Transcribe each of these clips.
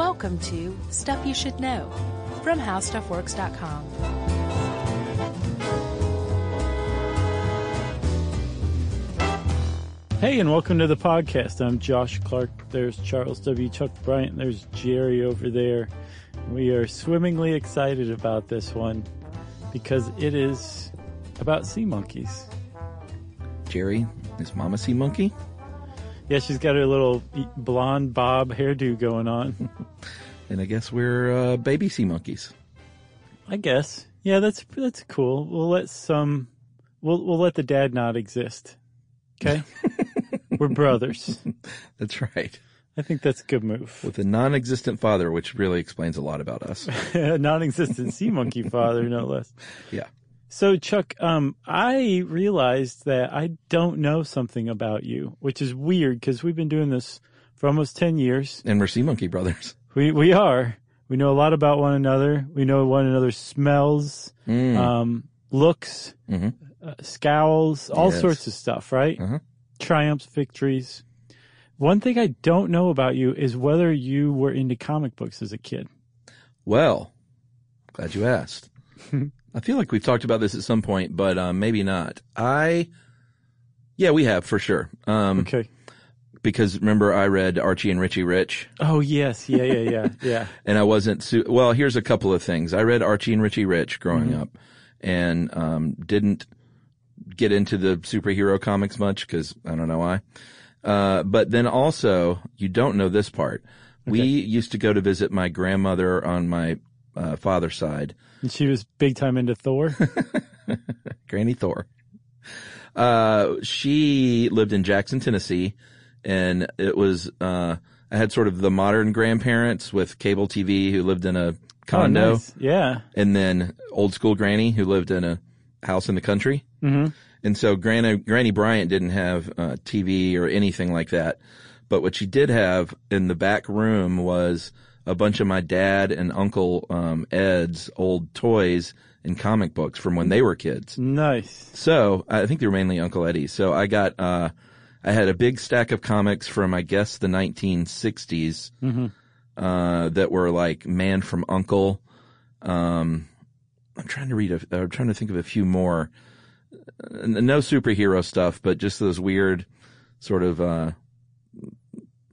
Welcome to Stuff You Should Know from HowStuffWorks.com. Hey, and welcome to the podcast. I'm Josh Clark. There's Charles W. Chuck Bryant. There's Jerry over there. We are swimmingly excited about this one because it is about sea monkeys. Jerry, is Mama Sea Monkey? Yeah, she's got her little blonde bob hairdo going on. And I guess we're uh, baby sea monkeys. I guess. Yeah, that's that's cool. We'll let some. We'll we'll let the dad not exist. Okay, we're brothers. That's right. I think that's a good move. With a non-existent father, which really explains a lot about us. a non-existent sea monkey father, no less. Yeah. So Chuck, um, I realized that I don't know something about you, which is weird because we've been doing this for almost 10 years. And we're sea monkey brothers. We, we are. We know a lot about one another. We know one another's smells, Mm. um, looks, Mhm. uh, scowls, all Yes. sorts of stuff, right? Uh-huh. Triumphs, victories. One thing I don't know about you is whether you were into comic books as a kid. Well, glad you asked. I feel like we've talked about this at some point, but um, maybe not. I, yeah, we have for sure. Um, Okay. because remember I read Archie and Richie Rich Oh yes, yeah, yeah, yeah, yeah. and I wasn't su- well, here's a couple of things. I read Archie and Richie Rich growing up and um, didn't get into the superhero comics much cuz I don't know why. Uh, but then also, you don't know this part. We used to go to visit my grandmother on my uh, father's side, And she was big time into Thor. Granny Thor. Uh, she lived in Jackson, Tennessee, and it was, uh, I had sort of the modern grandparents with cable TV who lived in a condo, Oh, nice. Yeah. and then old school granny who lived in a house in the country. hmm And so Granny, Granny Bryant didn't have uh, TV or anything like that. But what she did have in the back room was a bunch of my dad and Uncle um, Ed's old toys and comic books from when they were kids. Nice. So I think they were mainly Uncle Eddie. So I got, uh, I had a big stack of comics from, I guess, the 1960s, uh, that were like Man from Uncle. Um, I'm trying to read a, I'm trying to think of a few more. No superhero stuff, but just those weird sort of, uh,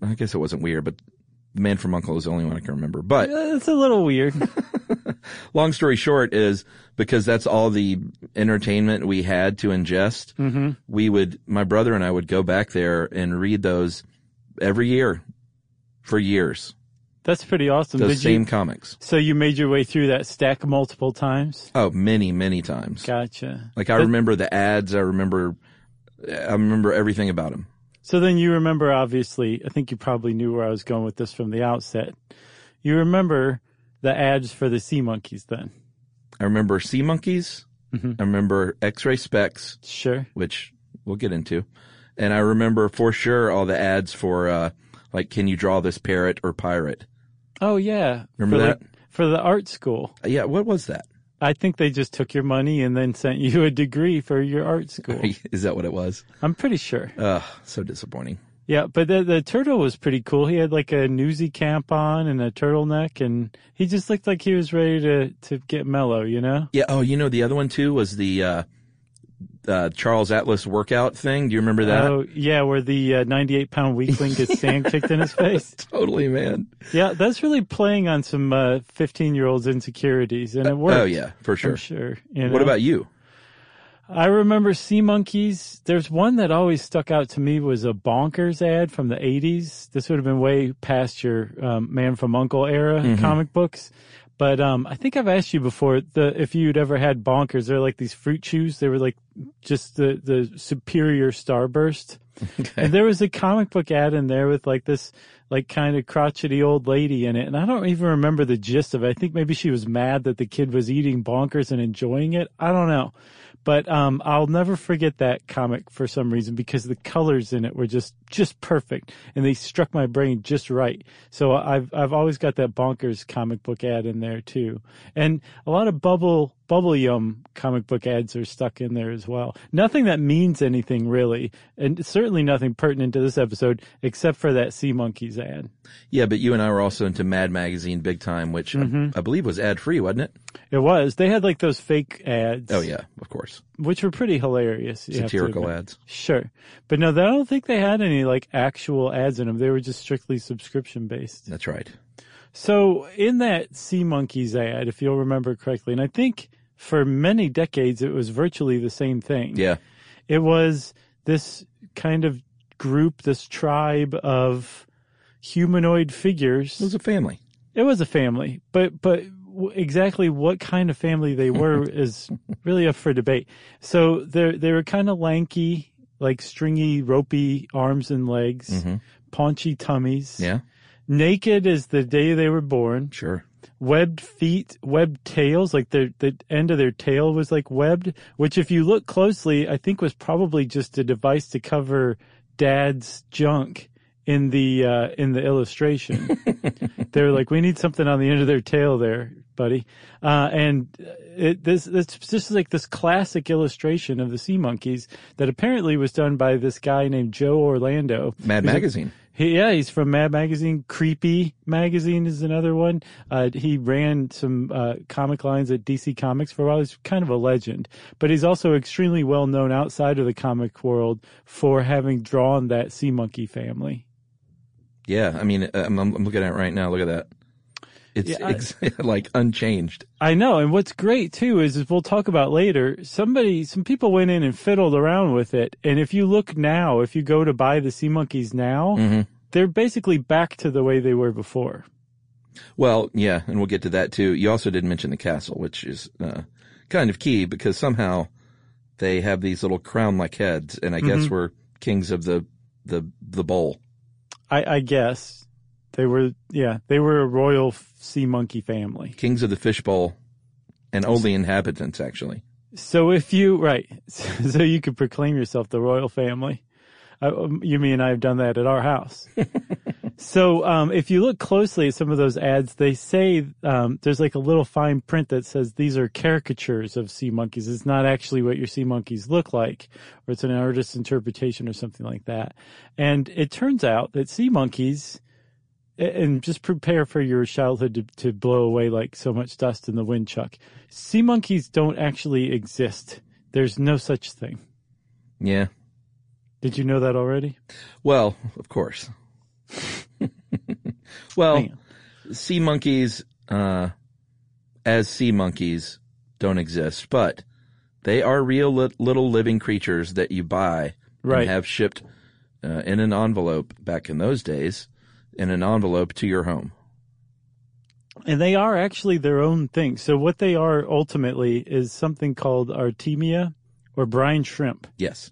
I guess it wasn't weird, but the Man from Uncle is the only one I can remember. But It's a little weird. long story short is because that's all the entertainment we had to ingest. hmm We would, my brother and I would go back there and read those every year for years. That's pretty awesome. Those Did same you? comics. So you made your way through that stack multiple times. Oh, many, many times. Gotcha. Like I That- remember the ads. I remember, I remember everything about them. So then you remember, obviously, I think you probably knew where I was going with this from the outset. You remember the ads for the sea monkeys then? I remember sea monkeys. Mhm. I remember X-ray specs, Sure. which we'll get into. And I remember for sure all the ads for, uh, like, can you draw this parrot or pirate? Oh yeah. Remember for that? The, for the art school. Yeah. What was that? I think they just took your money and then sent you a degree for your art school. Is that what it was? I'm pretty sure. Ugh, so disappointing. Yeah, but the the turtle was pretty cool. He had like a newsy camp on and a turtleneck, and he just looked like he was ready to to get mellow. You know? Yeah. Oh, you know, the other one too was the, uh, uh, Charles Atlas workout thing. Do you remember that? Oh yeah, where the uh, 98 pound weakling gets sand kicked in his face. Totally, man. Yeah, that's really playing on some 15 year olds insecurities, and it worked. Oh yeah, for sure. I'm sure. you What about you? I remember sea monkeys. There's one that always stuck out to me was a bonkers ad from the 80s. This would have been way past your um, Man from Uncle era Mm-hmm. comic books. But um, I think I've asked you before the if you'd ever had bonkers. They're like these fruit chews. They were like just the the superior starburst. And there was a comic book ad in there with like this like kind of crotchety old lady in it. And I don't even remember the gist of it. I think maybe she was mad that the kid was eating bonkers and enjoying it. I don't know. But um, I'll never forget that comic for some reason because the colors in it were just just perfect and they struck my brain just right. So I've, I've always got that bonkers comic book ad in there too. And a lot of bubble, bubble yum comic book ads are stuck in there as well. Nothing that means anything really. And certainly nothing pertinent to this episode except for that Sea Monkeys ad. Yeah, but you and I were also into Mad Magazine big time, which Mm-hmm. I, I believe was ad free, wasn't it? It was. They had like those fake ads. Oh yeah, of course. Which were pretty hilarious. you have to Satirical ads. Sure. But no, I don't think they had any like actual ads in them. They were just strictly subscription based. That's right. So in that Sea Monkeys ad, if you'll remember correctly, and I think for many decades it was virtually the same thing. Yeah. It was this kind of group, this tribe of humanoid figures. It was a family. It was a family, but but exactly what kind of family they were is really up for debate. So they they were kind of lanky, like stringy, ropey arms and legs, mm-hmm. paunchy tummies, Yeah. naked as the day they were born, Sure. webbed feet, webbed tails, like the the end of their tail was like webbed, which if you look closely, I think was probably just a device to cover dad's junk in the uh in the illustration. they were like, we need something on the end of their tail there, buddy. Uh and it this it's just like this classic illustration of the sea monkeys that apparently was done by this guy named Joe Orlando. Mad a- Magazine. he, yeah, he's from Mad Magazine. Creepy Magazine is another one. Uh, he ran some uh, comic lines at DC Comics for a while. He's kind of a legend, but he's also extremely well known outside of the comic world for having drawn that Sea Monkey family. Yeah. I mean, I'm, I'm looking at it right now. Look at that. It's Yeah, I- ex- like unchanged. I know, and what's great too is, is we'll talk about later. Somebody, some people went in and fiddled around with it, and if you look now, if you go to buy the Sea Monkeys now, they're basically back to the way they were before. Well, yeah, and we'll get to that too. You also didn't mention the castle, which is uh, kind of key because somehow they have these little crown-like heads, and I Mm-hmm. guess we're kings of the the the bowl. I, I guess they were, yeah, they were a royal sea monkey family. Kings of the fishbowl, and only inhabitants actually. So if you, right, so you could proclaim yourself the royal family. Uh, you mean I've done that at our house. so um, if you look closely at some of those ads, they say um, there's like a little fine print that says these are caricatures of sea monkeys. It's not actually what your sea monkeys look like, or it's an artist's interpretation or something like that. And it turns out that sea monkeys and just prepare for your childhood to, to blow away like so much dust in the wind, Chuck. Sea monkeys don't actually exist. There's no such thing. Yeah. Did you know that already? Well, of course. Well, Hang sea monkeys, uh, as sea monkeys, don't exist, but they are real li- little living creatures that you buy Right. and have shipped uh, in an envelope back in those days, in an envelope to your home. And they are actually their own thing. So what they are ultimately is something called Artemia or brine shrimp. Yes.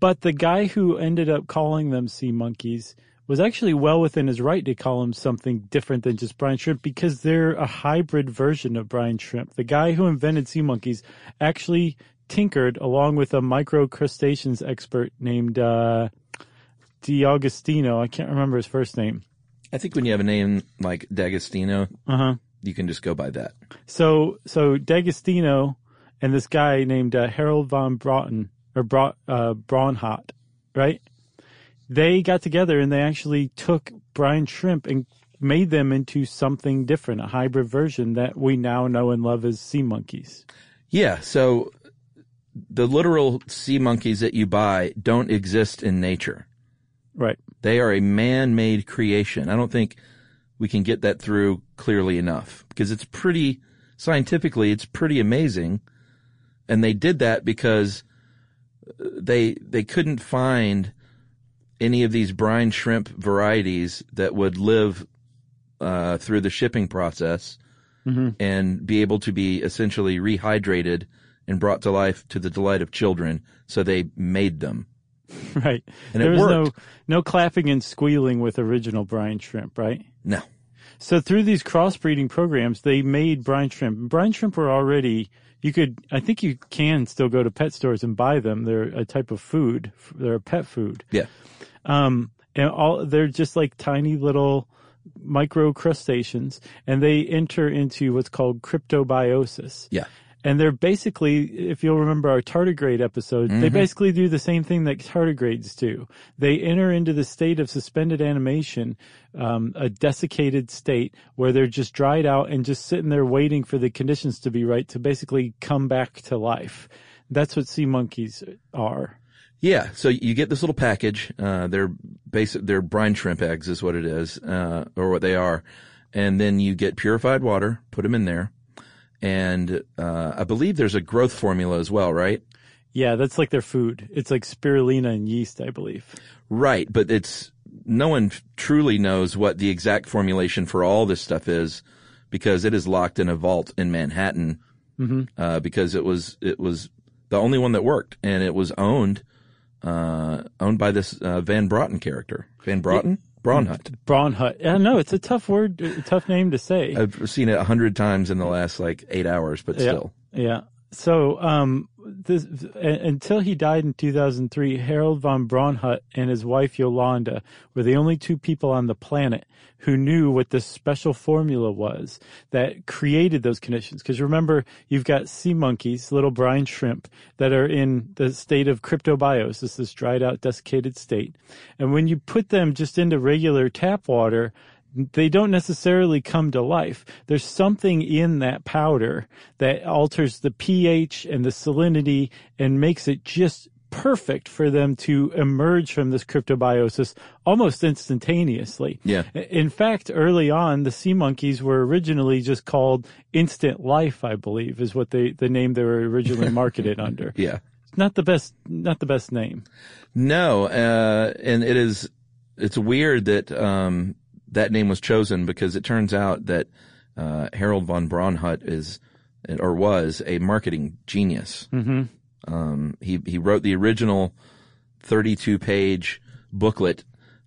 But the guy who ended up calling them sea monkeys was actually well within his right to call him something different than just brine shrimp because they're a hybrid version of brine shrimp. The guy who invented sea monkeys actually tinkered along with a microcrustaceans expert named uh, D'Agostino. I can't remember his first name. I think when you have a name like D'Agostino, Uh huh. you can just go by that. So so D'Agostino and this guy named uh, Harold von Broughton or Bra- uh, Braunhot, right? They got together and they actually took brine shrimp and made them into something different, a hybrid version that we now know and love as sea monkeys. Yeah. So the literal sea monkeys that you buy don't exist in nature. Right. They are a man-made creation. I don't think we can get that through clearly enough because it's pretty scientifically, it's pretty amazing. And they did that because uh, they, they couldn't find any of these brine shrimp varieties that would live, uh, through the shipping process and be able to be essentially rehydrated and brought to life to the delight of children. So they made them. Right. And it there was no no clapping and squealing with original brine shrimp, right? No. So through these crossbreeding programs, they made brine shrimp. Brine shrimp were already, you could, I think you can still go to pet stores and buy them. They're a type of food. They're a pet food. Yeah. Um, and all they're just like tiny little micro crustaceans, and they enter into what's called cryptobiosis. Yeah. And they're basically, if you'll remember our tardigrade episode, they basically do the same thing that tardigrades do. They enter into the state of suspended animation, um, a desiccated state where they're just dried out and just sitting there waiting for the conditions to be right to basically come back to life. That's what sea monkeys are. Yeah, so you get this little package. Uh, they're basic, they're brine shrimp eggs is what it is, uh, or what they are. And then you get purified water, put them in there. And, uh, I believe there's a growth formula as well, right? Yeah, that's like their food. It's like spirulina and yeast, I believe. Right, but it's, no one truly knows what the exact formulation for all this stuff is because it is locked in a vault in Manhattan. Uh, because it was, it was the only one that worked and it was owned, uh, owned by this, uh, Van Broughton character. Van Broughton? Braunhut. Braunhut. I know it's a tough word, a tough name to say. I've seen it a hundred times in the last like eight hours, but still. Yeah. So, um, this, until he died in 2003, Harold von Braunhut and his wife Yolanda were the only two people on the planet who knew what this special formula was that created those conditions. Cause remember, you've got sea monkeys, little brine shrimp that are in the state of cryptobiosis, this dried out, desiccated state. And when you put them just into regular tap water, they don't necessarily come to life. There's something in that powder that alters the pH and the salinity and makes it just perfect for them to emerge from this cryptobiosis almost instantaneously. Yeah. In fact, early on, the sea monkeys were originally just called Instant Life, I believe, is what they, the name they were originally marketed under. Yeah. Not the best, not the best name. No, uh, and it is, it's weird that, um, that name was chosen because it turns out that, uh, Harold von Braunhut is, or was a marketing genius. Mm-hmm. Um, he, he wrote the original 32 page booklet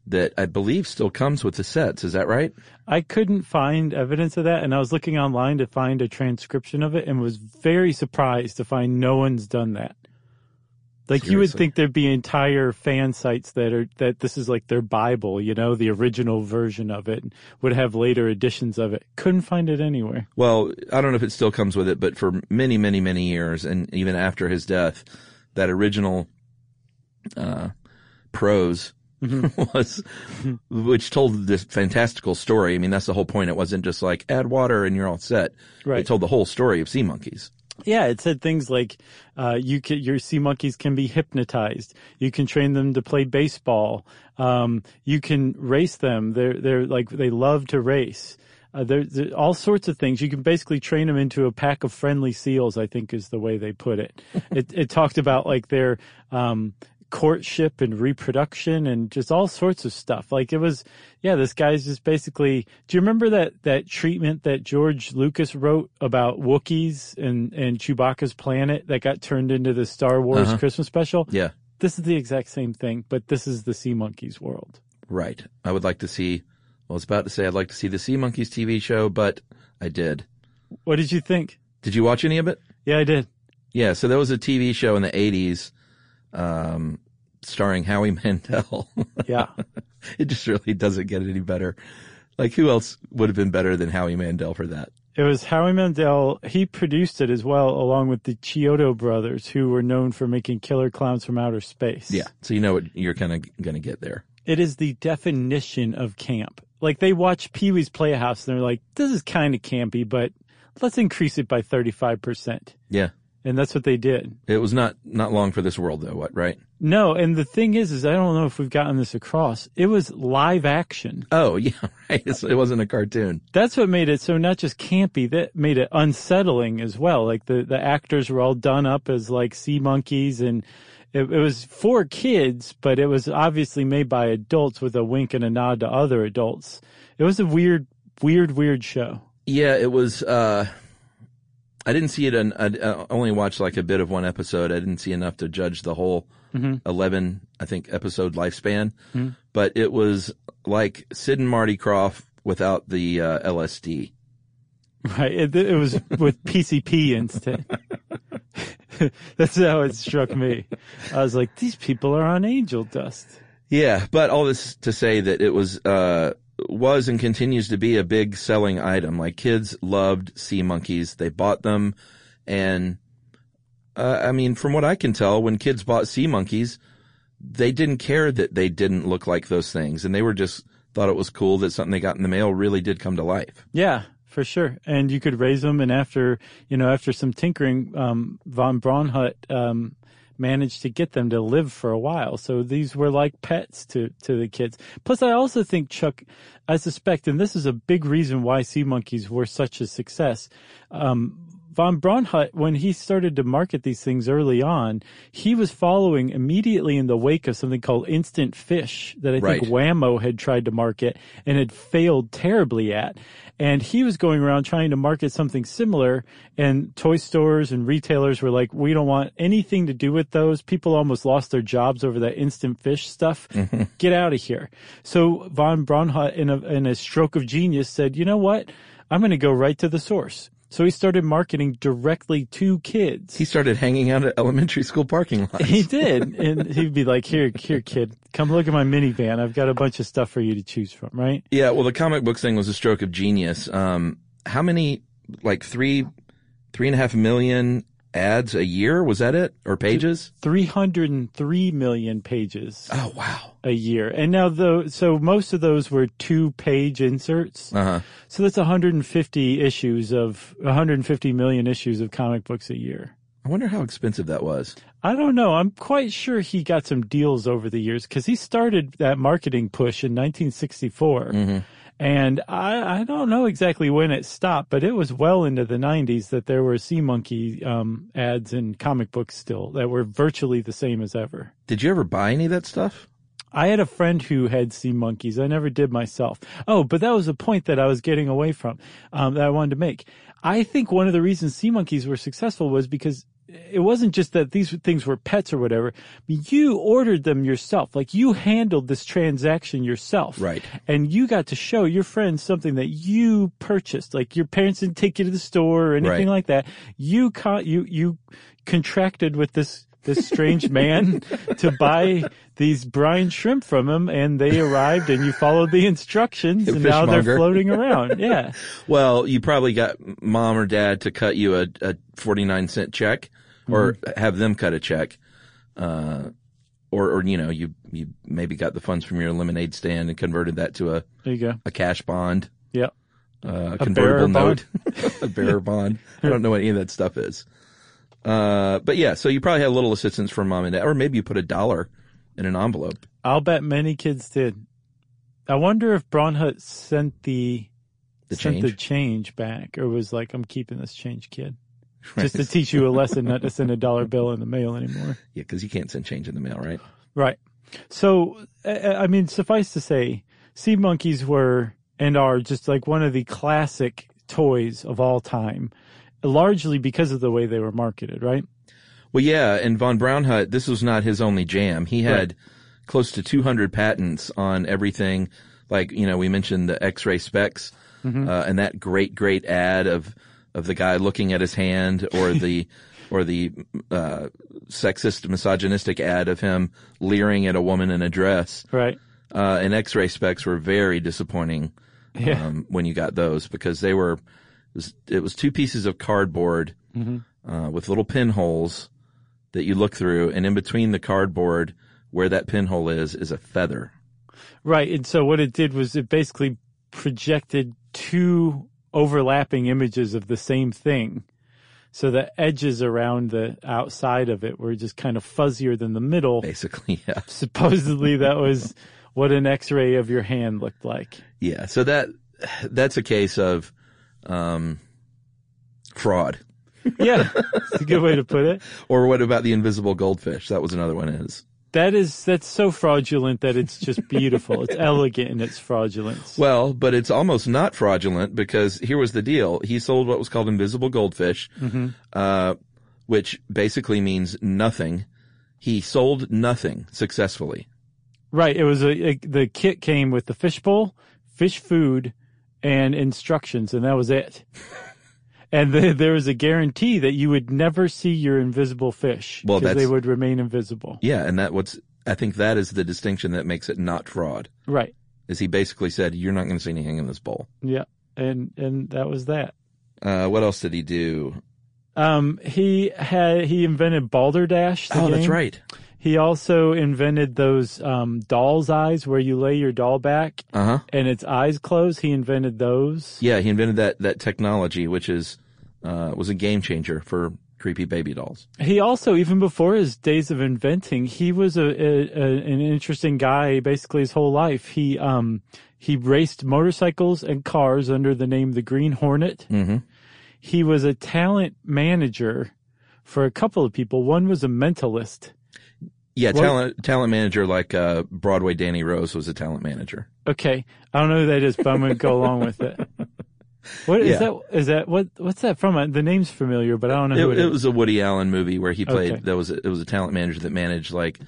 that I believe still comes with the sets. Is that right? I couldn't find evidence of that, and I was looking online to find a transcription of it, and was very surprised to find no one's done that. Like you would think there'd be entire fan sites that are that this is like their Bible, you know, the original version of it would have later editions of it. Couldn't find it anywhere. Well, I don't know if it still comes with it, but for many, many, many years, and even after his death, that original uh, prose was, which told this fantastical story. I mean, that's the whole point. It wasn't just like add water and you're all set. Right. It told the whole story of sea monkeys. Yeah, it said things like uh, you can, your sea monkeys can be hypnotized. You can train them to play baseball. Um, you can race them. They're they're like they love to race. Uh, there, there all sorts of things. You can basically train them into a pack of friendly seals. I think is the way they put it. it, it talked about like their um, courtship and reproduction and just all sorts of stuff. Like it was, yeah, this guy's just basically, do you remember that, that treatment that George Lucas wrote about Wookiees and, and Chewbacca's planet that got turned into the Star Wars uh-huh. Christmas special? Yeah. This is the exact same thing, but this is the Sea Monkeys world. Right. I would like to see, well, I was about to say I'd like to see the Sea Monkeys TV show, but I did. What did you think? Did you watch any of it? Yeah, I did. Yeah, so there was a TV show in the 80s, um, starring Howie Mandel. Yeah. it just really doesn't get any better. Like who else would have been better than Howie Mandel for that? It was Howie Mandel. He produced it as well, along with the Chiodo brothers, who were known for making killer clowns from outer space. Yeah. So you know what you're kind of going to get there. It is the definition of camp. Like they watch Pee Wee's Playhouse and they're like, this is kind of campy, but let's increase it by 35%. Yeah. And that's what they did. It was not, not long for this world though. What, right? No, and the thing is, is I don't know if we've gotten this across. It was live action. Oh yeah. Right. It's, it wasn't a cartoon. That's what made it so not just campy, that made it unsettling as well. Like the, the actors were all done up as like sea monkeys and it, it was for kids, but it was obviously made by adults with a wink and a nod to other adults. It was a weird, weird, weird show. Yeah. It was, uh, I didn't see it. In, I I only watched like a bit of one episode. I didn't see enough to judge the whole 11, I think, episode lifespan. But it was like Sid and Marty Krofft without the uh, LSD. Right. It, it was with PCP instead. That's how it struck me. I was like, these people are on angel dust. Yeah, but all this to say that it was uh was and continues to be a big selling item. Like kids loved sea monkeys. They bought them and uh, I mean from what I can tell when kids bought sea monkeys they didn't care that they didn't look like those things and they were just thought it was cool that something they got in the mail really did come to life. Yeah, for sure. And you could raise them and after, you know, after some tinkering um von Braunhut um managed to get them to live for a while. So these were like pets to, to the kids. Plus, I also think, Chuck, I suspect, and this is a big reason why sea monkeys were such a success. Um, von Braunhut, when he started to market these things early on, he was following immediately in the wake of something called instant fish that I think Right. Wham-O had tried to market and had failed terribly at. And he was going around trying to market something similar and toy stores and retailers were like, we don't want anything to do with those. People almost lost their jobs over that instant fish stuff. Mm-hmm. Get out of here. So von Braunhut in a, in a stroke of genius said, you know what? I'm going to go right to the source. So he started marketing directly to kids. He started hanging out at elementary school parking lots. He did. And he'd be like, here, here, kid, come look at my minivan. I've got a bunch of stuff for you to choose from, right? Yeah, well, the comic book thing was a stroke of genius. Um, how many, like three, three and a half million ads a year? Was that it? Or pages? 303 million pages Oh, wow. a year. And now though, so most of those were two page inserts. Uh huh. So that's 150 issues of, 150 million issues of comic books a year. I wonder how expensive that was. I don't know. I'm quite sure he got some deals over the years because he started that marketing push in 1964. And I, I don't know exactly when it stopped, but it was well into the 90s that there were Sea Monkey um, ads in comic books still that were virtually the same as ever. Did you ever buy any of that stuff? I had a friend who had sea monkeys. I never did myself. Oh, but that was a point that I was getting away from um, that I wanted to make. I think one of the reasons sea monkeys were successful was because it wasn't just that these things were pets or whatever. You ordered them yourself. Like you handled this transaction yourself. Right. And you got to show your friends something that you purchased. Like your parents didn't take you to the store or anything Right. like that. You con- you, you contracted with this this strange man to buy these brine shrimp from him and they arrived and you followed the instructions and now they're floating around. Yeah. Well, you probably got mom or dad to cut you a, a 49 cent check or have them cut a check. Uh, or, or, you know, you, you maybe got the funds from your lemonade stand and converted that to a, There you go. a cash bond, Yep. uh, a convertible bond? note, a bearer bond. I don't know what any of that stuff is. Uh, but yeah, so you probably had a little assistance from mom and dad, or maybe you put a dollar in an envelope. I'll bet many kids did. I wonder if Braunhut sent the, The sent the change? change back or was like, I'm keeping this change, kid. Just to teach you a lesson not to send a dollar bill in the mail anymore. Yeah, cause you can't send change in the mail, right? Right. So, I I mean, suffice to say, sea monkeys were and are just like one of the classic toys of all time, largely because of the way they were marketed, right? Well, yeah, and von Braunhut, this was not his only jam. He had Right. close to 200 patents on everything. Like, you know, we mentioned the X-ray specs, Mm-hmm. uh, and that great, great ad of, of the guy looking at his hand or the, or the, uh, sexist, misogynistic ad of him leering at a woman in a dress. Right. Uh, and X-ray specs were very disappointing, Yeah. um, when you got those because they were, it was, it was two pieces of cardboard, uh, with little pinholes that you look through, and in between the cardboard where that pinhole is, is a feather. Right. And so what it did was it basically projected two overlapping images of the same thing. So the edges around the outside of it were just kind of fuzzier than the middle. Basically, yeah. Supposedly that was what an x-ray of your hand looked like. Yeah. So that, that's a case of, um, fraud. Yeah. It's a good way to put it. Or what about the invisible goldfish? That was another one is. That is, that's so fraudulent that it's just beautiful. it's elegant in its fraudulence. Well, but it's almost not fraudulent because here was the deal. He sold what was called invisible goldfish, uh, which basically means nothing. He sold nothing successfully. Right. It was a, a the kit came with the fishbowl, fish food, and instructions, and that was it. and the, there was a guarantee that you would never see your invisible fish Well, because they would remain invisible. Yeah, and that what's I think that is the distinction that makes it not fraud. Right. Is he basically said, you're not going to see anything in this bowl. Yeah. And, and that was that. Uh, what else did he do? Um, he had, he invented Balderdash. Oh, that's right. He also invented those, um, doll's eyes where you lay your doll back Uh huh. and its eyes close. He invented those. Yeah, he invented that, that technology, which is, uh, was a game changer for creepy baby dolls. He also, even before his days of inventing, he was a, a, a an interesting guy. Basically, his whole life, he um he raced motorcycles and cars under the name the Green Hornet. Mm-hmm. He was a talent manager for a couple of people. One was a mentalist. Yeah, What- talent, talent manager like, uh, Broadway Danny Rose was a talent manager. Okay, I don't know who that is, but I'm to go along with it. What is Yeah. that? Is that what? What's that from? Uh, The name's familiar, but I don't know who It, it it was a Woody Allen movie where he played. Okay. That was a, it was a talent manager that managed like,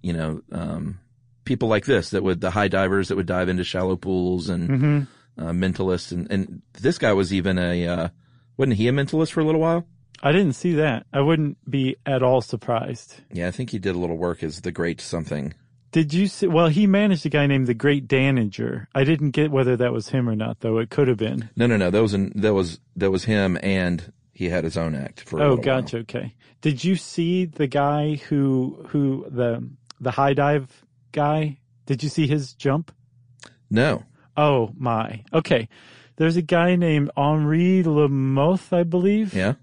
you know, um, people like this that would the high divers that would dive into shallow pools and Mhm. uh, mentalists and and this guy was even a uh, wasn't he a mentalist for a little while? I didn't see that. I wouldn't be at all surprised. Yeah, I think he did a little work as the great something. Did you see? Well, he managed a guy named the Great Danager. I didn't get whether that was him or not, though. It could have been. No, no, no. That was an, that was that was him, and he had his own act for. a Oh, little while. gotcha. Okay. Did you see the guy who who the the high dive guy? Did you see his jump? No. Oh my. Okay. There's a guy named Henri LaMothe, I believe. Yeah.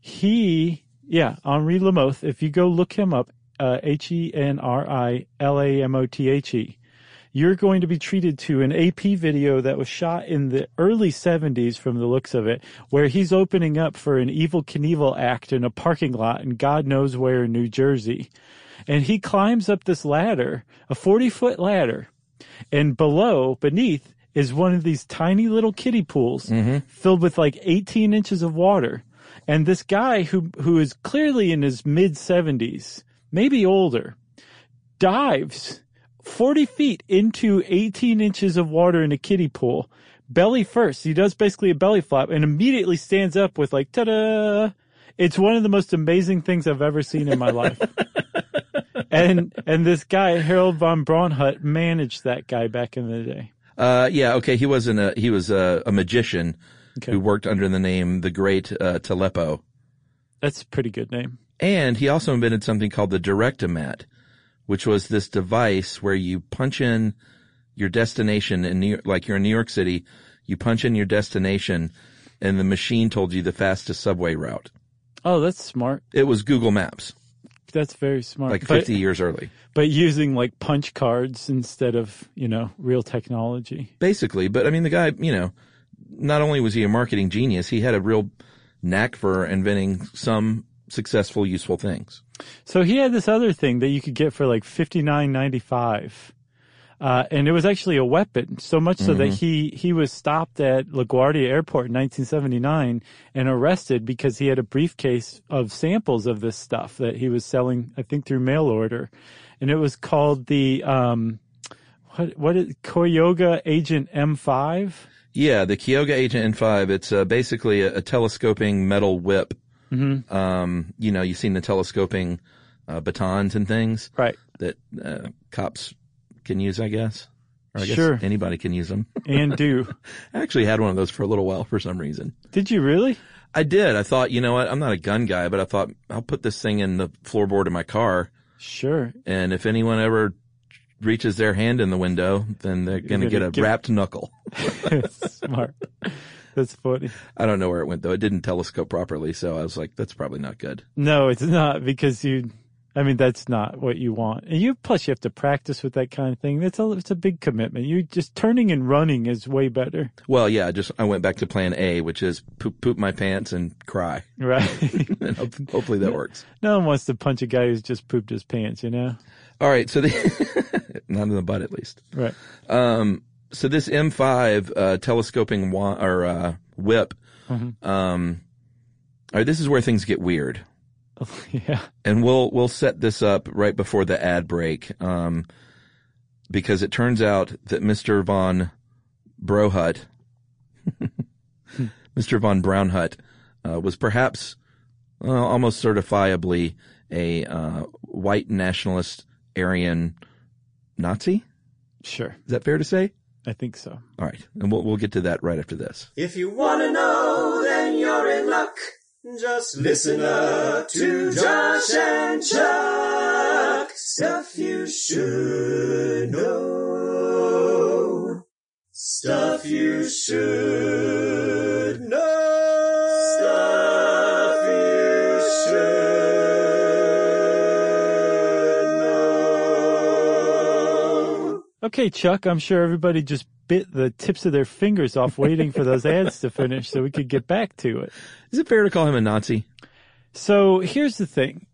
He, yeah, Henri LaMothe. If you go look him up, uh, H E N R I L A M O T H E, you're going to be treated to an AP video that was shot in the early 70s from the looks of it, where he's opening up for an Evel Knievel act in a parking lot in God knows where in New Jersey. And he climbs up this ladder, a 40 foot ladder, and below, beneath, is one of these tiny little kiddie pools filled with like 18 inches of water. And this guy who, who is clearly in his mid 70s, maybe older, dives 40 feet into 18 inches of water in a kiddie pool, belly first. He does basically a belly flop and immediately stands up with like, ta-da! It's one of the most amazing things I've ever seen in my life. and, and this guy, Harold von Braunhut, managed that guy back in the day. Uh, yeah. Okay. He wasn't a he was a, a magician Okay. who worked under the name the Great uh, Telepo. That's a pretty good name. And he also invented something called the Directomat, which was this device where you punch in your destination in New York, like you're in New York City, you punch in your destination and the machine told you the fastest subway route. Oh, that's smart. It was Google Maps, That's very smart. like But- 50 years early. but using like punch cards instead of, you know, real technology. Basically, but I mean, the guy, you know, not only was he a marketing genius, he had a real knack for inventing some successful, useful things. So he had this other thing that you could get for like fifty nine ninety five. Uh, and it was actually a weapon, so much so that he, he was stopped at LaGuardia Airport in 1979 and arrested because he had a briefcase of samples of this stuff that he was selling, I think through mail order. And it was called the, um, what, what is, Kiyoga Agent M5? Yeah, the Kiyoga Agent M5, it's uh, basically a, a telescoping metal whip. Mm-hmm. Um, you know, you've seen the telescoping uh, batons and things Right. that uh, cops can use, I guess. Or I guess Sure. anybody can use them. And do. I actually had one of those for a little while for some reason. Did you really? I did. I thought, you know what? I'm not a gun guy, but I thought I'll put this thing in the floorboard of my car. Sure. And if anyone ever reaches their hand in the window, then they're going to get a give- wrapped knuckle. Smart. That's funny. I don't know where it went though. It didn't telescope properly. So I was like, that's probably not good. No, it's not because you. I mean, that's not what you want. And you plus you have to practice with that kind of thing. That's a it's a big commitment. You just turning and running is way better, Well, yeah, I just I went back to plan A, which is poop, poop my pants and cry. right? And hopefully that works. no one wants to punch a guy who's just pooped his pants, you know? All right, so the not in the butt at least. Right. Um, so this M5 uh, telescoping wa- or uh, whip, um, all right, this is where things get weird, yeah. and we'll we'll set this up right before the ad break, um, because it turns out that Mr. von Brohut, Mr. von Brownhut, uh, was perhaps uh, almost certifiably a uh, white nationalist Aryan Nazi. Sure. Is that fair to say? I think so. All right. And we'll, we'll get to that right after this. If you wanna know, then you're in luck. Just listen up to Josh and Chuck. Stuff you should know. Stuff you should Okay, Chuck, I'm sure everybody just bit the tips of their fingers off waiting for those ads to finish so we could get back to it. Is it fair to call him a Nazi? So here's the thing.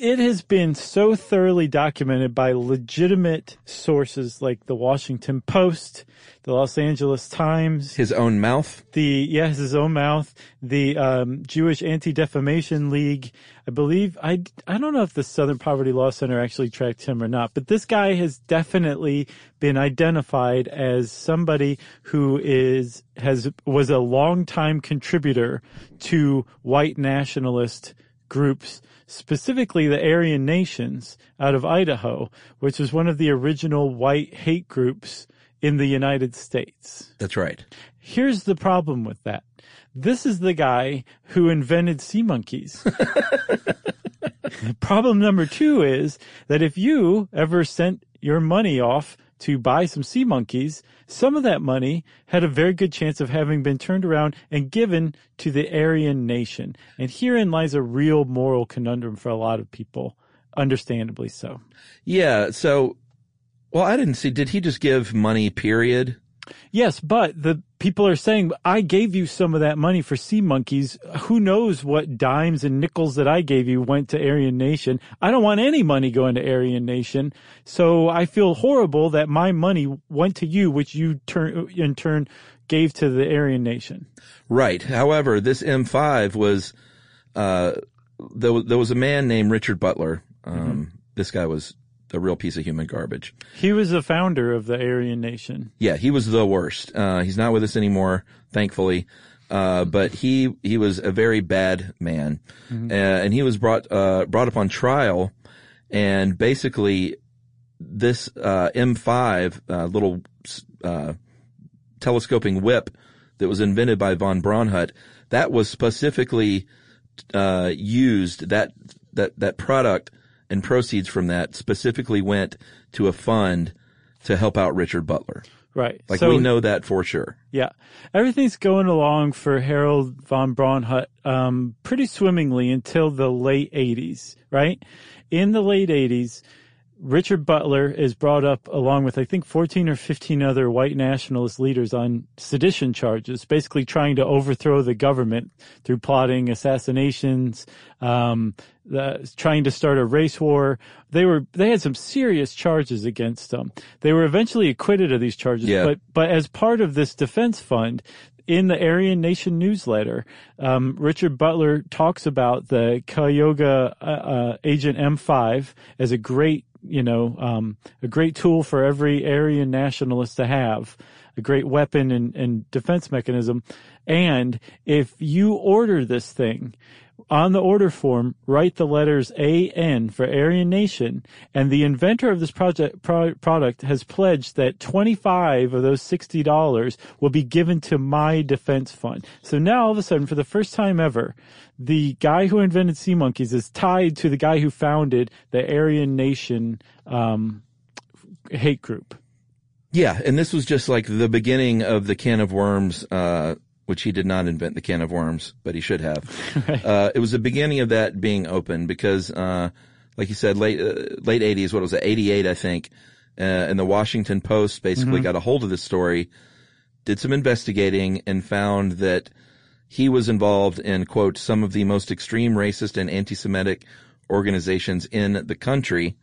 It has been so thoroughly documented by legitimate sources like the Washington Post, the Los Angeles Times, His own mouth? the yes, his own mouth, the um, Jewish Anti-Defamation League. I believe I I don't know if the Southern Poverty Law Center actually tracked him or not, but this guy has definitely been identified as somebody who is has was a longtime contributor to white nationalist groups, specifically the Aryan Nations out of Idaho, which was one of the original white hate groups in the United States. That's right. Here's the problem with that. This is the guy who invented sea monkeys. problem number two is that if you ever sent your money off to buy some sea monkeys, some of that money had a very good chance of having been turned around and given to the Aryan nation. And herein lies a real moral conundrum for a lot of people, understandably so. Yeah. So, well, I didn't see. Did he just give money, period? Yes, but the people are saying, I gave you some of that money for sea monkeys. Who knows what dimes and nickels that I gave you went to Aryan Nation. I don't want any money going to Aryan Nation. So I feel horrible that my money went to you, which you turn, in turn gave to the Aryan Nation. Right. However, this M5 was, uh, there was, there was a man named Richard Butler. Um, this guy was a real piece of human garbage. He was the founder of the Aryan Nation. Yeah, he was the worst. Uh, he's not with us anymore, thankfully. Uh, but he, he was a very bad man. Uh, and he was brought, uh, brought up on trial and basically this, uh, M5, uh, little, uh, telescoping whip that was invented by von Braunhut, that was specifically, uh, used, that, that, that product and proceeds from that specifically went to a fund to help out Richard Butler. Right. Like So- we know that for sure. Yeah. Everything's going along for Harold von Braunhut um, pretty swimmingly until the late 80s, right? In the late 80s, Richard Butler is brought up along with, I think, 14 or 15 other white nationalist leaders on sedition charges, basically trying to overthrow the government through plotting assassinations, um, the, trying to start a race war. They were, they had some serious charges against them. They were eventually acquitted of these charges, Yeah. but, but as part of this defense fund, in the Aryan Nation newsletter, um, Richard Butler talks about the Cuyahoga uh, uh, Agent M5 as a great, you know, um, a great tool for every Aryan nationalist to have, a great weapon and, and defense mechanism. And if you order this thing, on the order form, write the letters AN for Aryan Nation, and the inventor of this project pro- product has pledged that 25 of those $60 will be given to my defense fund. So now all of a sudden, for the first time ever, the guy who invented sea monkeys is tied to the guy who founded the Aryan Nation um, hate group. Yeah, and this was just like the beginning of the can of worms, uh, which he did not invent the can of worms, but he should have. uh, it was the beginning of that being open because, uh, like you said, late, uh, late 80s, what was it, 88, I think, uh, and the Washington Post basically got a hold of this story, did some investigating and found that he was involved in, quote, some of the most extreme racist and anti-Semitic organizations in the country.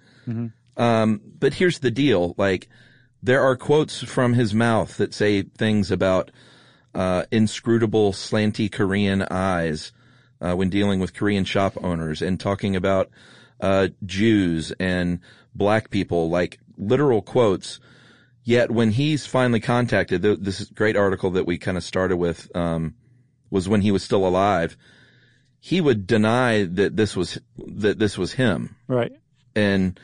Um, but here's the deal, like, there are quotes from his mouth that say things about uh, inscrutable, slanty Korean eyes uh, when dealing with Korean shop owners, and talking about uh, Jews and black people, like literal quotes. Yet when he's finally contacted, th- this great article that we kind of started with um, was when he was still alive. He would deny that this was that this was him Right. and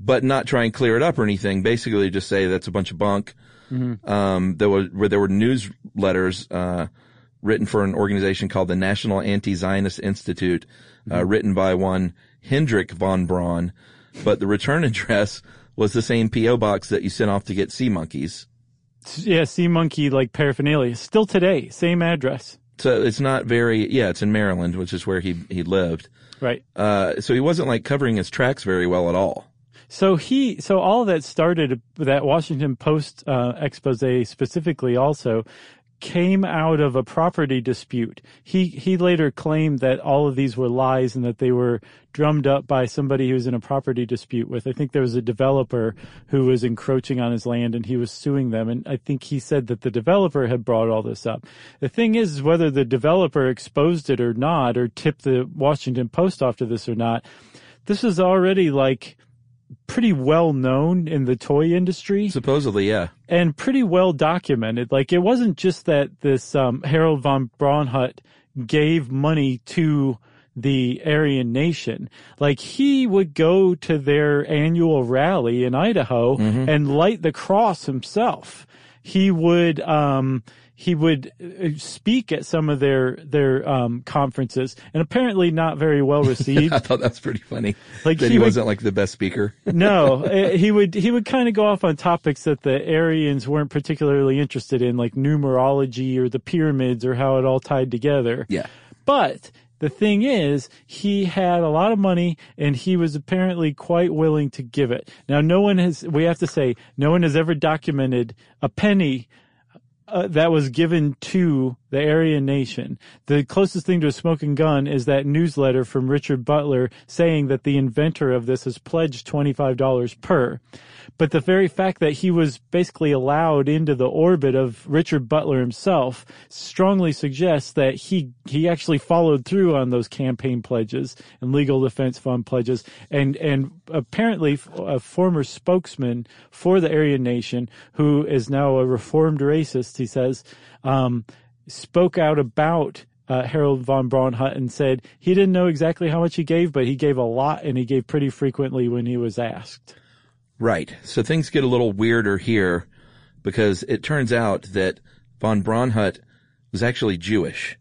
but not try and clear it up or anything. Basically, just say that's a bunch of bunk. Um, there were where there were newsletters uh, written for an organization called the National Anti-Zionist Institute, uh, written by one Hendrik von Braun, but the return address was the same PO box that you sent off to get sea monkeys. Yeah, sea monkey like paraphernalia. Still today, same address. So it's not very yeah. It's in Maryland, which is where he he lived. Right. Uh, so he wasn't like covering his tracks very well at all. So he, so all that started that Washington Post uh, expose specifically also came out of a property dispute. He he later claimed that all of these were lies and that they were drummed up by somebody who was in a property dispute with. I think there was a developer who was encroaching on his land and he was suing them. And I think he said that the developer had brought all this up. The thing is, is whether the developer exposed it or not, or tipped the Washington Post off to this or not. This is already like pretty well known in the toy industry Supposedly, yeah. and pretty well documented. Like it wasn't just that this um, Harold von Braunhut gave money to the Aryan Nation. Like he would go to their annual rally in Idaho and light the cross himself. He would um he would uh, speak at some of their their um conferences and apparently not very well received. I thought that's pretty funny. Like, that he he, would- wasn't like the best speaker. no, eh, he would he would kind of go off on topics that the Aryans weren't particularly interested in, like numerology or the pyramids or how it all tied together. yeah. But the thing is, he had a lot of money and he was apparently quite willing to give it. Now, no one has, we have to say, no one has ever documented a penny uh, that was given to the Aryan nation. The closest thing to a smoking gun is that newsletter from Richard Butler saying that the inventor of this has pledged $25 per. But the very fact that he was basically allowed into the orbit of Richard Butler himself strongly suggests that he, he actually followed through on those campaign pledges and legal defense fund pledges. And, and apparently a former spokesman for the Aryan Nation, who is now a reformed racist, he says, um, spoke out about uh, Harold von Braunhut and said he didn't know exactly how much he gave, but he gave a lot and he gave pretty frequently when he was asked. Right. So things get a little weirder here because it turns out that von Braunhut was actually Jewish.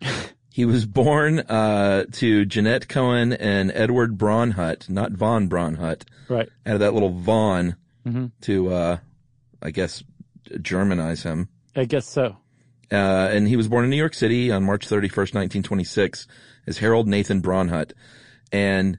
he was born uh, to Jeanette Cohen and Edward Braunhut, not von Braunhut, Right. out of that little von to, uh, I guess, Germanize him. I guess so. Uh, and he was born in New York City on March 31st, 1926 as Harold Nathan Braunhut. And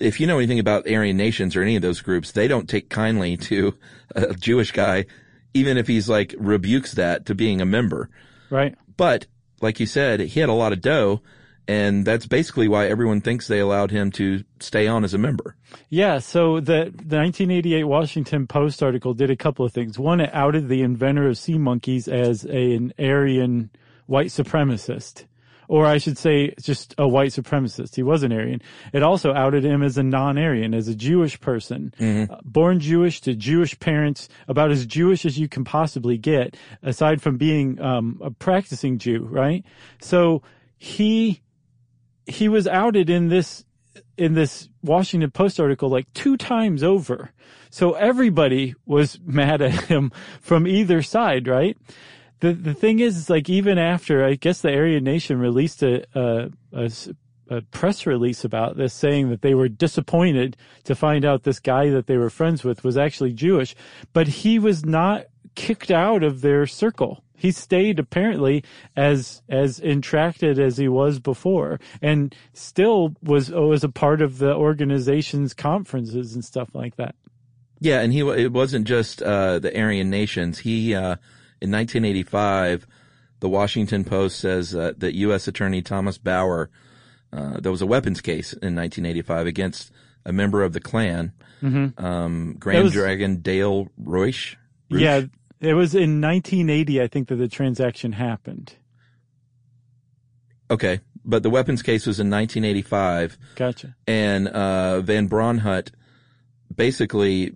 if you know anything about Aryan nations or any of those groups, they don't take kindly to a Jewish guy, even if he's like rebukes that to being a member. Right. But like you said, he had a lot of dough and that's basically why everyone thinks they allowed him to stay on as a member. Yeah, so the, the 1988 Washington Post article did a couple of things. One, it outed the inventor of sea monkeys as a, an Aryan white supremacist. Or I should say, just a white supremacist. He was an Aryan. It also outed him as a non-Aryan, as a Jewish person, uh, born Jewish to Jewish parents, about as Jewish as you can possibly get, aside from being um, a practicing Jew, right? So he he was outed in this in this Washington Post article like two times over. So everybody was mad at him from either side, right? The the thing is, is like even after I guess the Aryan Nation released a a press release about this saying that they were disappointed to find out this guy that they were friends with was actually Jewish, but he was not kicked out of their circle. He stayed apparently as as intracted as he was before, and still was was a part of the organization's conferences and stuff like that. Yeah, and he it wasn't just uh, the Aryan nations. He uh, in 1985, the Washington Post says uh, that U.S. Attorney Thomas Bauer uh, there was a weapons case in 1985 against a member of the Klan, um, Grand was- Dragon Dale Reusch. Yeah, it was in 1980, I think, that the transaction happened. Okay, but the weapons case was in 1985, Gotcha. and uh, Van Braunhut basically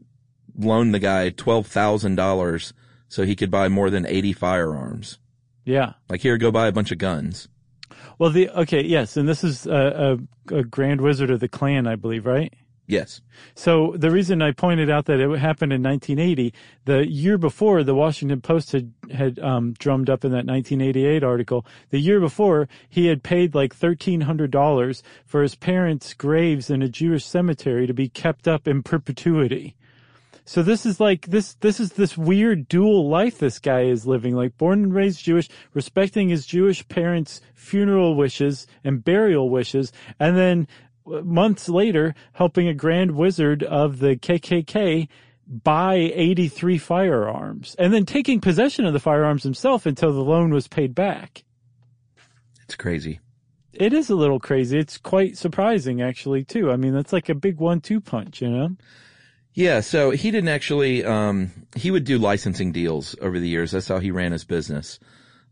loaned the guy twelve thousand dollars so he could buy more than 80 firearms. Yeah. Like here, go buy a bunch of guns. Well, the okay, yes, and this is a, a, a Grand Wizard of the Klan, I believe, right? Yes. So the reason I pointed out that it happened in 1980, the year before the Washington Post had had um, drummed up in that 1988 article. The year before, he had paid like $1,300 for his parents' graves in a Jewish cemetery to be kept up in perpetuity. So this is like this this is this weird dual life this guy is living like born and raised Jewish respecting his Jewish parents funeral wishes and burial wishes and then uh, months later helping a grand wizard of the KKK buy 83 firearms and then taking possession of the firearms himself until the loan was paid back. It's crazy. It is a little crazy. It's quite surprising actually too. I mean, that's like a big one-two punch, you know? Yeah, so he didn't actually, um, he would do licensing deals over the years. That's how he ran his business.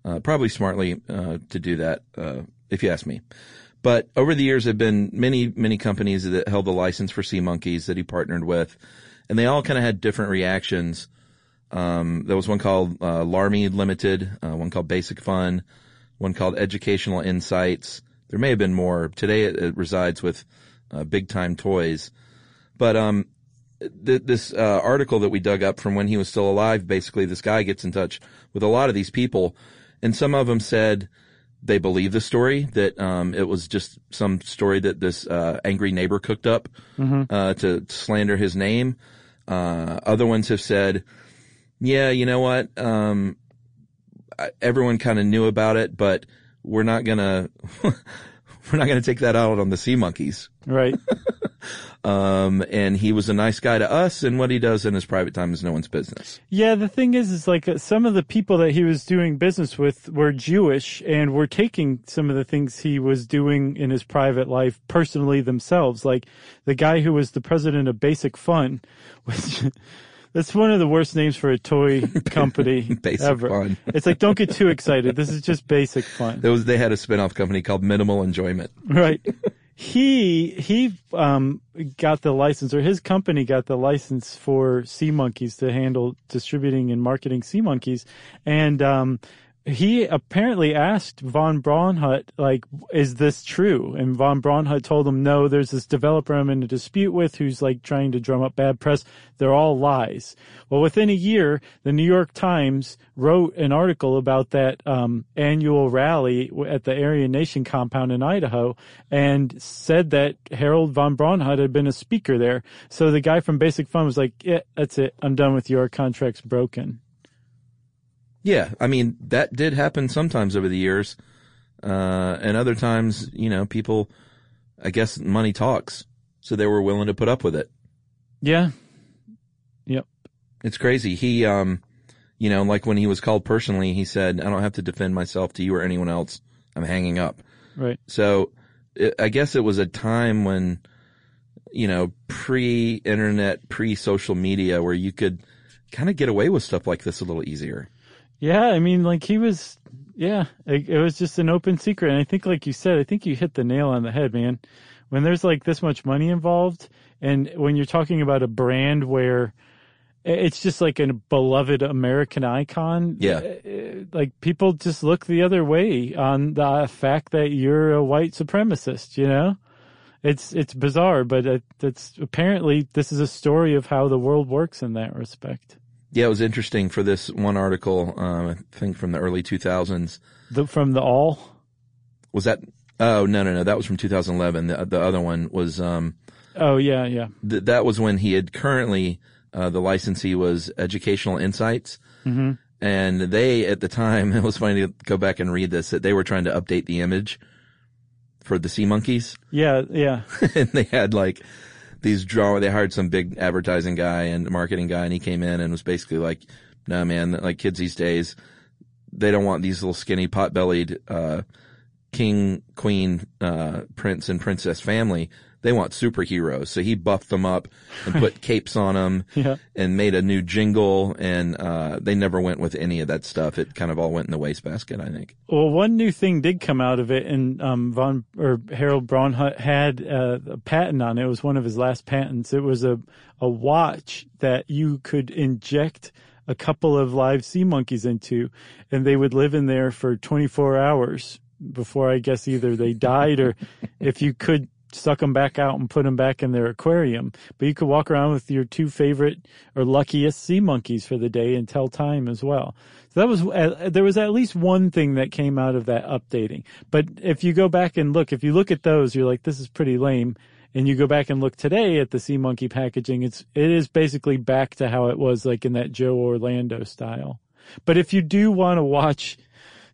Uh, probably smartly, uh, to do that, uh, if you ask me. But over the years, there have been many, many companies that held the license for Sea Monkeys that he partnered with, and they all kind of had different reactions. Um, there was one called uh, Larami Limited, uh, one called Basic Fun, one called Educational Insights. There may have been more. Today, it, it resides with uh, Big Time Toys, but um, th- this uh, article that we dug up from when he was still alive, basically, this guy gets in touch with a lot of these people, and some of them said they believe the story that um, it was just some story that this uh, angry neighbor cooked up uh, to slander his name. Uh, other ones have said, "Yeah, you know what? Um, everyone kind of knew about it, but we're not gonna we're not gonna take that out on the sea monkeys." Right. Um, and he was a nice guy to us, and what he does in his private time is no one's business. Yeah, the thing is, is like uh, some of the people that he was doing business with were Jewish and were taking some of the things he was doing in his private life personally themselves. Like the guy who was the president of Basic Fun, which that's one of the worst names for a toy company Basic ever. Fun. it's like don't get too excited. This is just Basic Fun. There was they had a spin-off company called Minimal Enjoyment. right. He he um got the license, or his company got the license for Sea Monkeys to handle distributing and marketing Sea Monkeys, and um he apparently asked von Braunhut, like, is this true? And von Braunhut told him, no, there's this developer I'm in a dispute with who's like trying to drum up bad press. They're all lies. Well, within a year, the New York Times wrote an article about that, um, annual rally at the Aryan Nation compound in Idaho and said that Harold von Braunhut had been a speaker there. So the guy from Basic Fun was like, yeah, that's it. I'm done with your contract's broken. Yeah, I mean that did happen sometimes over the years, uh, and other times, you know, people, I guess, money talks, so they were willing to put up with it. Yeah. Yep. It's crazy. He, um, you know, like when he was called personally, he said, "I don't have to defend myself to you or anyone else. I'm hanging up." Right. So, it, I guess it was a time when, you know, pre-internet, pre-social media, where you could kind of get away with stuff like this a little easier. Yeah, I mean, like he was, yeah, it, it was just an open secret. And I think, like you said, I think you hit the nail on the head, man. When there's like this much money involved, and when you're talking about a brand where it's just like a beloved American icon, Yeah. uh, like people just look the other way on the fact that you're a white supremacist, you know? It's, it's bizarre, but it, it's apparently this is a story of how the world works in that respect. Yeah, it was interesting for this one article, um, I think from the early 2000s. The, from the all, Was that, oh, no, no, no, that was from 2011. The, the other one was, um, oh yeah, yeah. th- that was when he had currently, uh, the licensee was Educational Insights. Mm-hmm. And they, at the time, it was funny to go back and read this, that they were trying to update the image for the Sea Monkeys. Yeah, yeah. and they had like these draw. They hired some big advertising guy and marketing guy, and he came in and was basically like, "No, man, like kids these days, they don't want these little skinny pot bellied uh, king, queen, uh, prince, and princess family. They want superheroes." So he buffed them up and put capes on them Yeah. and made a new jingle, and uh, they never went with any of that stuff. It kind of all went in the wastebasket, I think. Well, one new thing did come out of it, and um, Von or Harold Braunhut had uh, a patent on it. It was one of his last patents. It was a a watch that you could inject a couple of live sea monkeys into, and they would live in there for 24 hours before I guess either they died or if you could suck them back out and put them back in their aquarium. But you could walk around with your two favorite or luckiest sea monkeys for the day and tell time as well. So that was, uh, there was at least one thing that came out of that updating. But if you go back and look, if you look at those, you're like, this is pretty lame. And you go back and look today at the sea monkey packaging, it's, it is basically back to how it was like in that Joe Orlando style. But if you do want to watch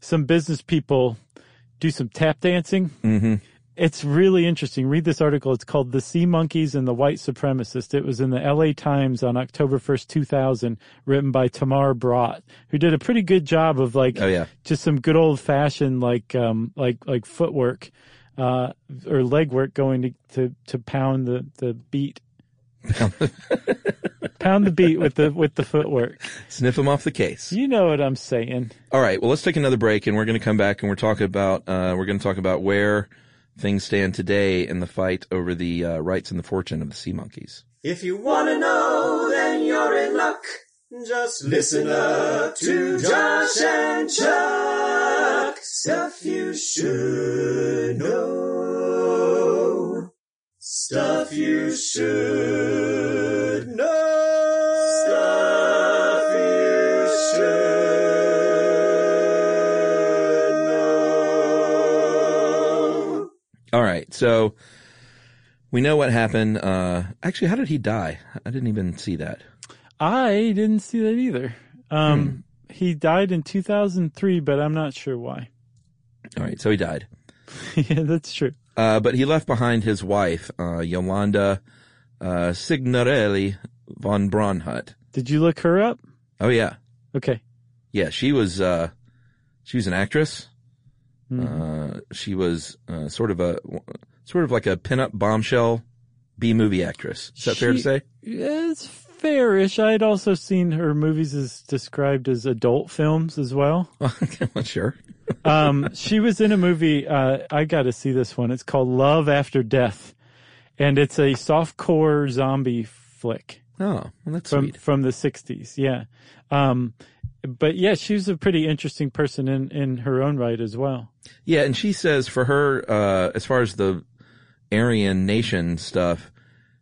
some business people do some tap dancing, Mm-hmm. It's really interesting. Read this article. It's called The Sea Monkeys and the White Supremacist. It was in the LA Times on October 1st, 2000, written by Tamar Brott, who did a pretty good job of like, Oh, yeah. just some good old fashioned like, um, like, like footwork, uh, or legwork going to, to, to pound the, the beat. pound the beat with the, with the footwork. Sniff them off the case. You know what I'm saying. All right. Well, let's take another break and we're going to come back and we're talking about, uh, we're going to talk about where things stand today in the fight over the, uh, rights and the fortune of the sea monkeys. If you wanna know, then you're in luck. Just listen up to Josh and Chuck. Stuff you should know. Stuff you should All right. So we know what happened. Uh, actually, how did he die? I didn't even see that. I didn't see that either. Um, he died in 2003, but I'm not sure why. All right. So he died. yeah, that's true. Uh, but he left behind his wife, uh, Yolanda, uh, Signorelli von Braunhut. Did you look her up? Oh yeah. Okay. Yeah. She was, uh, she was an actress. Uh, she was, uh, sort of a, sort of like a pinup bombshell B movie actress. Is that fair to She- say? It's fairish. I had also seen her movies as described as adult films as well. well, sure. Um, she was in a movie. Uh, I got to see this one. It's called Love After Death, and it's a softcore zombie flick Oh, well, that's from sweet. from the '60s. Yeah. Um, but yeah, she was a pretty interesting person in in her own right as well. Yeah, and she says for her, uh, as far as the Aryan nation stuff,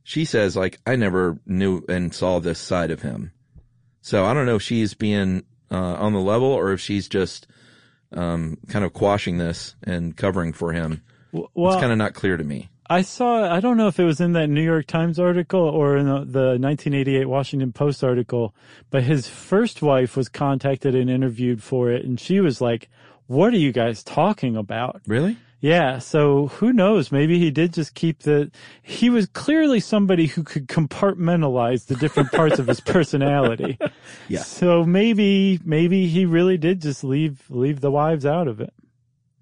she says like I never knew and saw this side of him. So I don't know if she's being uh, on the level or if she's just um, kind of quashing this and covering for him. Well, it's kind of not clear to me. I saw, I don't know if it was in that New York Times article or in the, the 1988 Washington Post article, but his first wife was contacted and interviewed for it. And she was like, what are you guys talking about? Really? Yeah. So who knows? Maybe he did just keep the, he was clearly somebody who could compartmentalize the different parts of his personality. Yeah. So maybe, maybe he really did just leave, leave the wives out of it.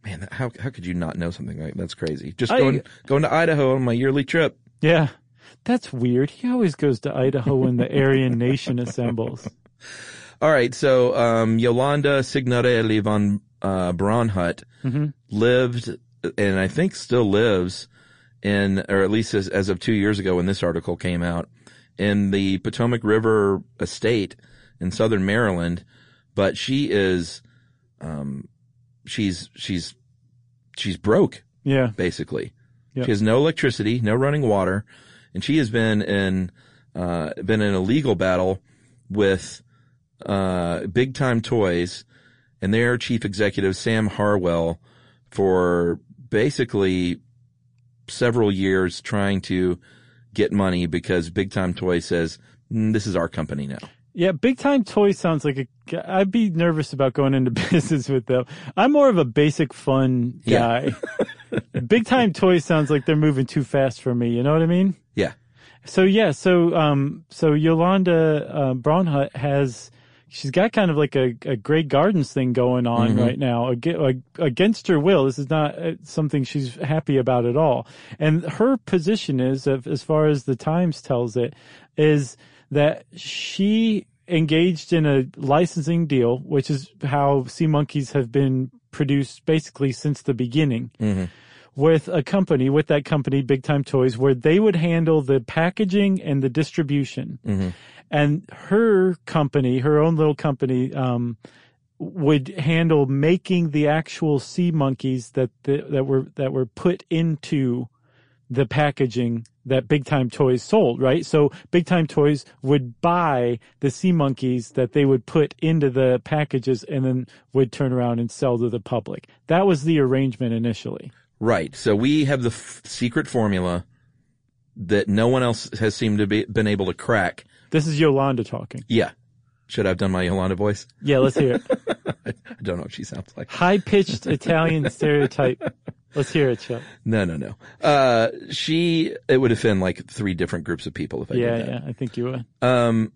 Man, how how could you not know something like that's crazy? Just I- going going to Idaho on my yearly trip. Yeah. That's weird. He always goes to Idaho when the Aryan nation assembles. All right, so um, Yolanda Signorelli von uh, Braunhut lived, and I think still lives, in, or at least as, as of two years ago when this article came out, in the Potomac River estate in southern Maryland. But she is, um, she's she's she's broke Yeah. basically. Yep. She has no electricity, no running water, and she has been in uh, been in a legal battle with uh, Big Time Toys and their chief executive Sam Harwell for basically several years trying to get money because Big Time Toys says "Mm, this is our company now. Yeah, big time toy sounds like a. I'd be nervous about going into business with them. I'm more of a basic fun Yeah. guy. big time toy sounds like they're moving too fast for me. You know what I mean? Yeah. So yeah, so um, so Yolanda uh, Braunhut has. She's got kind of like a, a Grey Gardens thing going on right now ag- against her will. This is not uh, something she's happy about at all. And her position is, as far as the Times tells it, is that she engaged in a licensing deal, which is how Sea Monkeys have been produced basically since the beginning with a company, with that company, Big Time Toys, where they would handle the packaging and the distribution. And her company, her own little company, um, would handle making the actual sea monkeys that the, that were that were put into the packaging that Big Time Toys sold, right? So Big Time Toys would buy the sea monkeys that they would put into the packages and then would turn around and sell to the public. That was the arrangement initially. Right. So we have the f- secret formula that no one else has seemed to be been able to crack. This is Yolanda talking. Yeah. Should I have done my Yolanda voice? Yeah, let's hear it. I don't know what she sounds like. High pitched Italian stereotype. Let's hear it, Chuck. No, no, no. Uh, she, it would offend like three different groups of people if I Yeah, did that. yeah, yeah. I think you would. Um,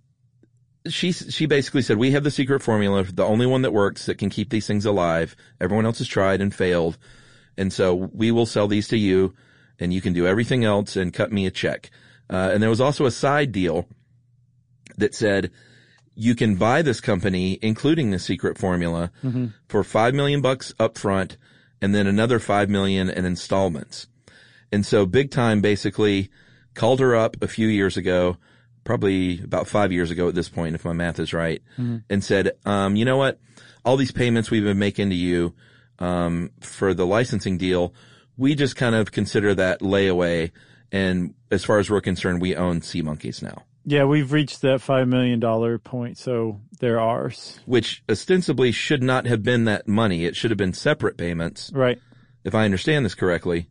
she, she basically said, we have the secret formula, the only one that works that can keep these things alive. Everyone else has tried and failed. And so we will sell these to you and you can do everything else and cut me a check. Uh, and there was also a side deal that said, you can buy this company, including the secret formula, for five million bucks up front and then another five million in installments. And so Big Time basically called her up a few years ago, probably about five years ago at this point, if my math is right, and said, um, you know what? All these payments we've been making to you, um, for the licensing deal, we just kind of consider that layaway. And as far as we're concerned, we own Sea Monkeys now, Yeah, we've reached that $5 million point, so they're ours. which ostensibly should not have been that money. It should have been separate payments, Right. if I understand this correctly.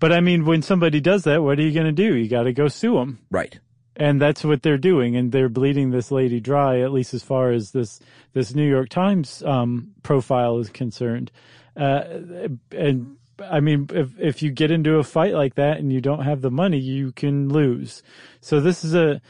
But I mean, when somebody does that, what are you going to do? You got to go sue them. Right. And that's what they're doing. And they're bleeding this lady dry, at least as far as this, this New York Times, um, profile is concerned. Uh, and I mean, if, if you get into a fight like that and you don't have the money, you can lose. So this is a,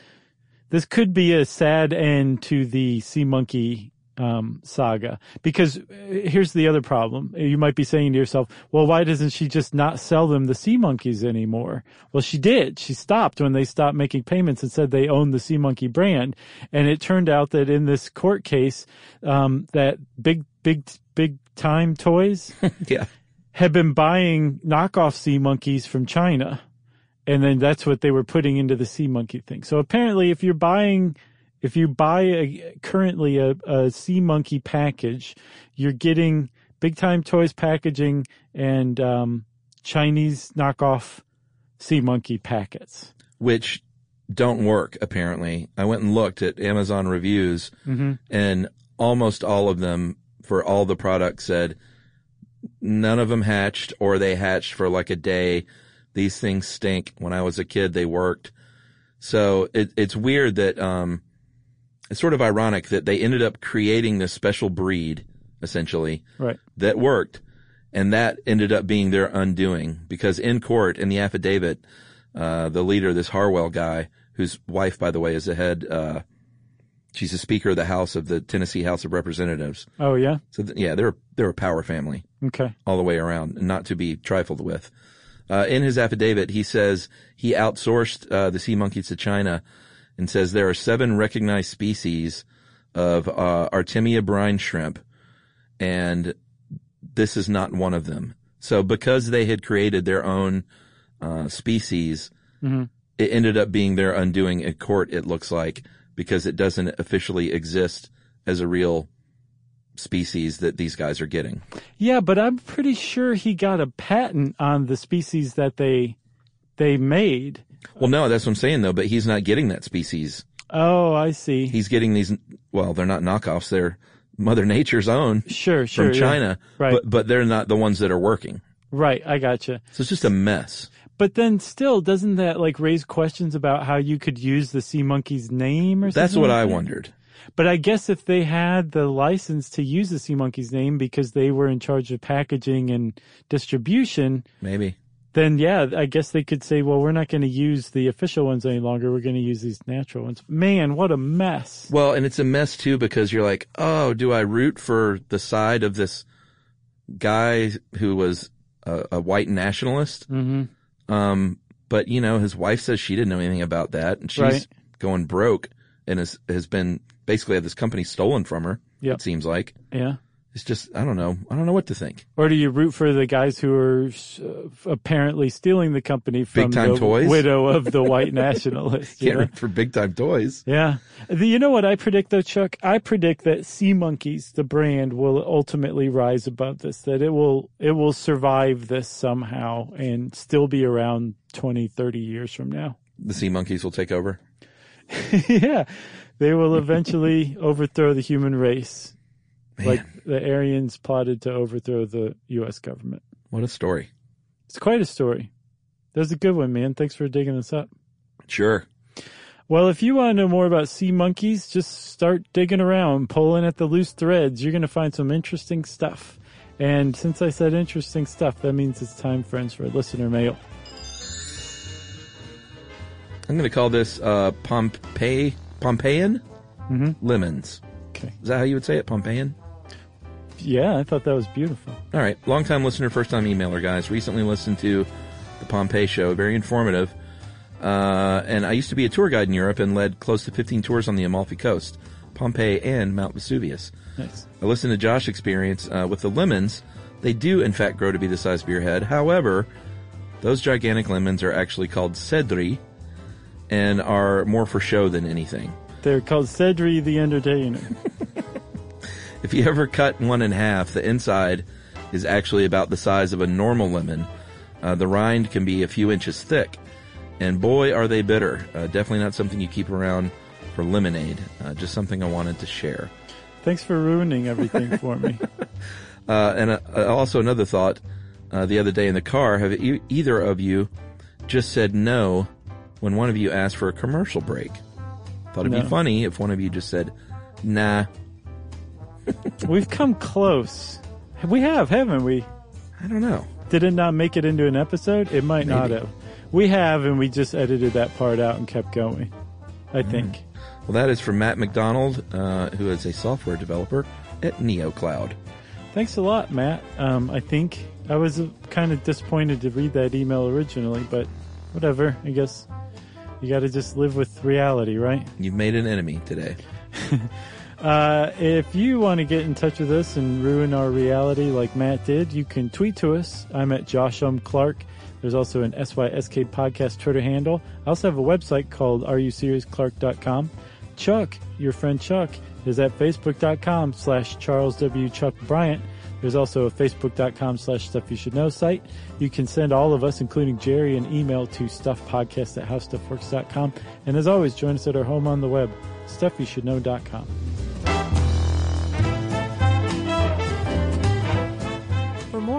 this could be a sad end to the sea monkey um, saga because uh, here's the other problem. You might be saying to yourself, well, why doesn't she just not sell them the sea monkeys anymore? Well, she did. She stopped when they stopped making payments and said they owned the sea monkey brand. And it turned out that in this court case, um, that big, big, big time toys Yeah. Had been buying knockoff sea monkeys from China. And then that's what they were putting into the sea monkey thing. So apparently if you're buying, if you buy a, currently a, a sea monkey package, you're getting big time toys packaging and, um, Chinese knockoff sea monkey packets. which don't work apparently. I went and looked at Amazon reviews and almost all of them for all the products said none of them hatched or they hatched for like a day. These things stink. When I was a kid, they worked. So it, it's weird that, um, it's sort of ironic that they ended up creating this special breed essentially Right. that worked. And that ended up being their undoing because in court, in the affidavit, uh, the leader, this Harwell guy, whose wife, by the way, is the head, uh, she's the speaker of the House of the Tennessee House of Representatives. Oh yeah. So th- yeah, they're, they're a power family Okay. all the way around not to be trifled with. Uh, in his affidavit, he says he outsourced, uh, the sea monkeys to China and says there are seven recognized species of, uh, Artemia brine shrimp and this is not one of them. So because they had created their own, uh, species, it ended up being their undoing in court, it looks like, because it doesn't officially exist as a real species that these guys are getting. Yeah, but I'm pretty sure he got a patent on the species that they, they made. Well, no, that's what I'm saying though, but he's not getting that species. Oh, I see. He's getting these, well, they're not knockoffs. They're Mother Nature's own Sure, sure. from yeah. China, Right. but, but they're not the ones that are working. Right. I gotcha. So it's just a mess. But then still, doesn't that like raise questions about how you could use the sea monkey's name or something? That's what like I that? wondered. But I guess if they had the license to use the sea monkey's name because they were in charge of packaging and distribution, Maybe. then yeah, I guess they could say, well, we're not going to use the official ones any longer. We're going to use these natural ones. Man, what a mess. Well, and it's a mess too because you're like, oh, do I root for the side of this guy who was a, a white nationalist? hmm Um, but you know, his wife says she didn't know anything about that, and she's Right. going broke, and has has been basically had this company stolen from her. Yep. It seems like Yeah. It's just, I don't know. I don't know what to think. Or do you root for the guys who are uh, apparently stealing the company from Big Time the Toys? widow of the white nationalist? Can't know? root for big time toys. Yeah. The, you know what I predict though, Chuck? I predict that Sea Monkeys, the brand, will ultimately rise above this, that it will, it will survive this somehow and still be around 20, 30 years from now. The sea monkeys will take over. yeah. They will eventually overthrow the human race. Man, Like the Aryans plotted to overthrow the U.S. government. what a story. It's quite a story. That's a good one, man. Thanks for digging this up. Sure. Well, if you want to know more about sea monkeys, just start digging around, pulling at the loose threads. You're going to find some interesting stuff. And since I said interesting stuff, that means it's time, friends, for listener mail. I'm going to call this uh, Pompeii, Pompeian Mhm. lemons. Okay. Is that how you would say it? Pompeian? Yeah, I thought that was beautiful. All right. Long time listener, first time emailer, guys. Recently listened to the Pompeii show. Very informative. Uh, and I used to be a tour guide in Europe and led close to 15 tours on the Amalfi Coast, Pompeii, and Mount Vesuvius. Nice. I listened to Josh's experience uh, with the lemons. They do, in fact, grow to be the size of your head. However, those gigantic lemons are actually called cedri and are more for show than anything. They're called Cedri the Entertainer. If you ever cut one in half, the inside is actually about the size of a normal lemon. Uh, the rind can be a few inches thick, and boy, are they bitter. Uh, definitely not something you keep around for lemonade. Uh, just something I wanted to share. Thanks for ruining everything for me. Uh, and uh, uh, also another thought uh, the other day in the car: Have e- either of you just said no when one of you asked for a commercial break? Thought it'd No. be funny if one of you just said, "Nah." We've come close. We have, haven't we? I don't know. Did it not make it into an episode? It might not have. We have, and we just edited that part out and kept going. I Mm. think. Well, that is from Matt McDonald, uh, who is a software developer at NeoCloud. Thanks a lot, Matt. Um, I think I was kind of disappointed to read that email originally, but whatever. I guess you got to just live with reality, right? You've made an enemy today. Uh, if you want to get in touch with us and ruin our reality like Matt did, you can tweet to us. I'm at Josh. Clark. There's also an SYSK podcast Twitter handle. I also have a website called areyouseriousclark.com. Chuck, your friend Chuck, is at facebook.com slash Charles W. Chuck Bryant. There's also a facebook.com slash stuff you should know site. You can send all of us, including Jerry, an email to stuffpodcast at howstuffworks.com. And as always, join us at our home on the web, stuffyoushouldknow.com.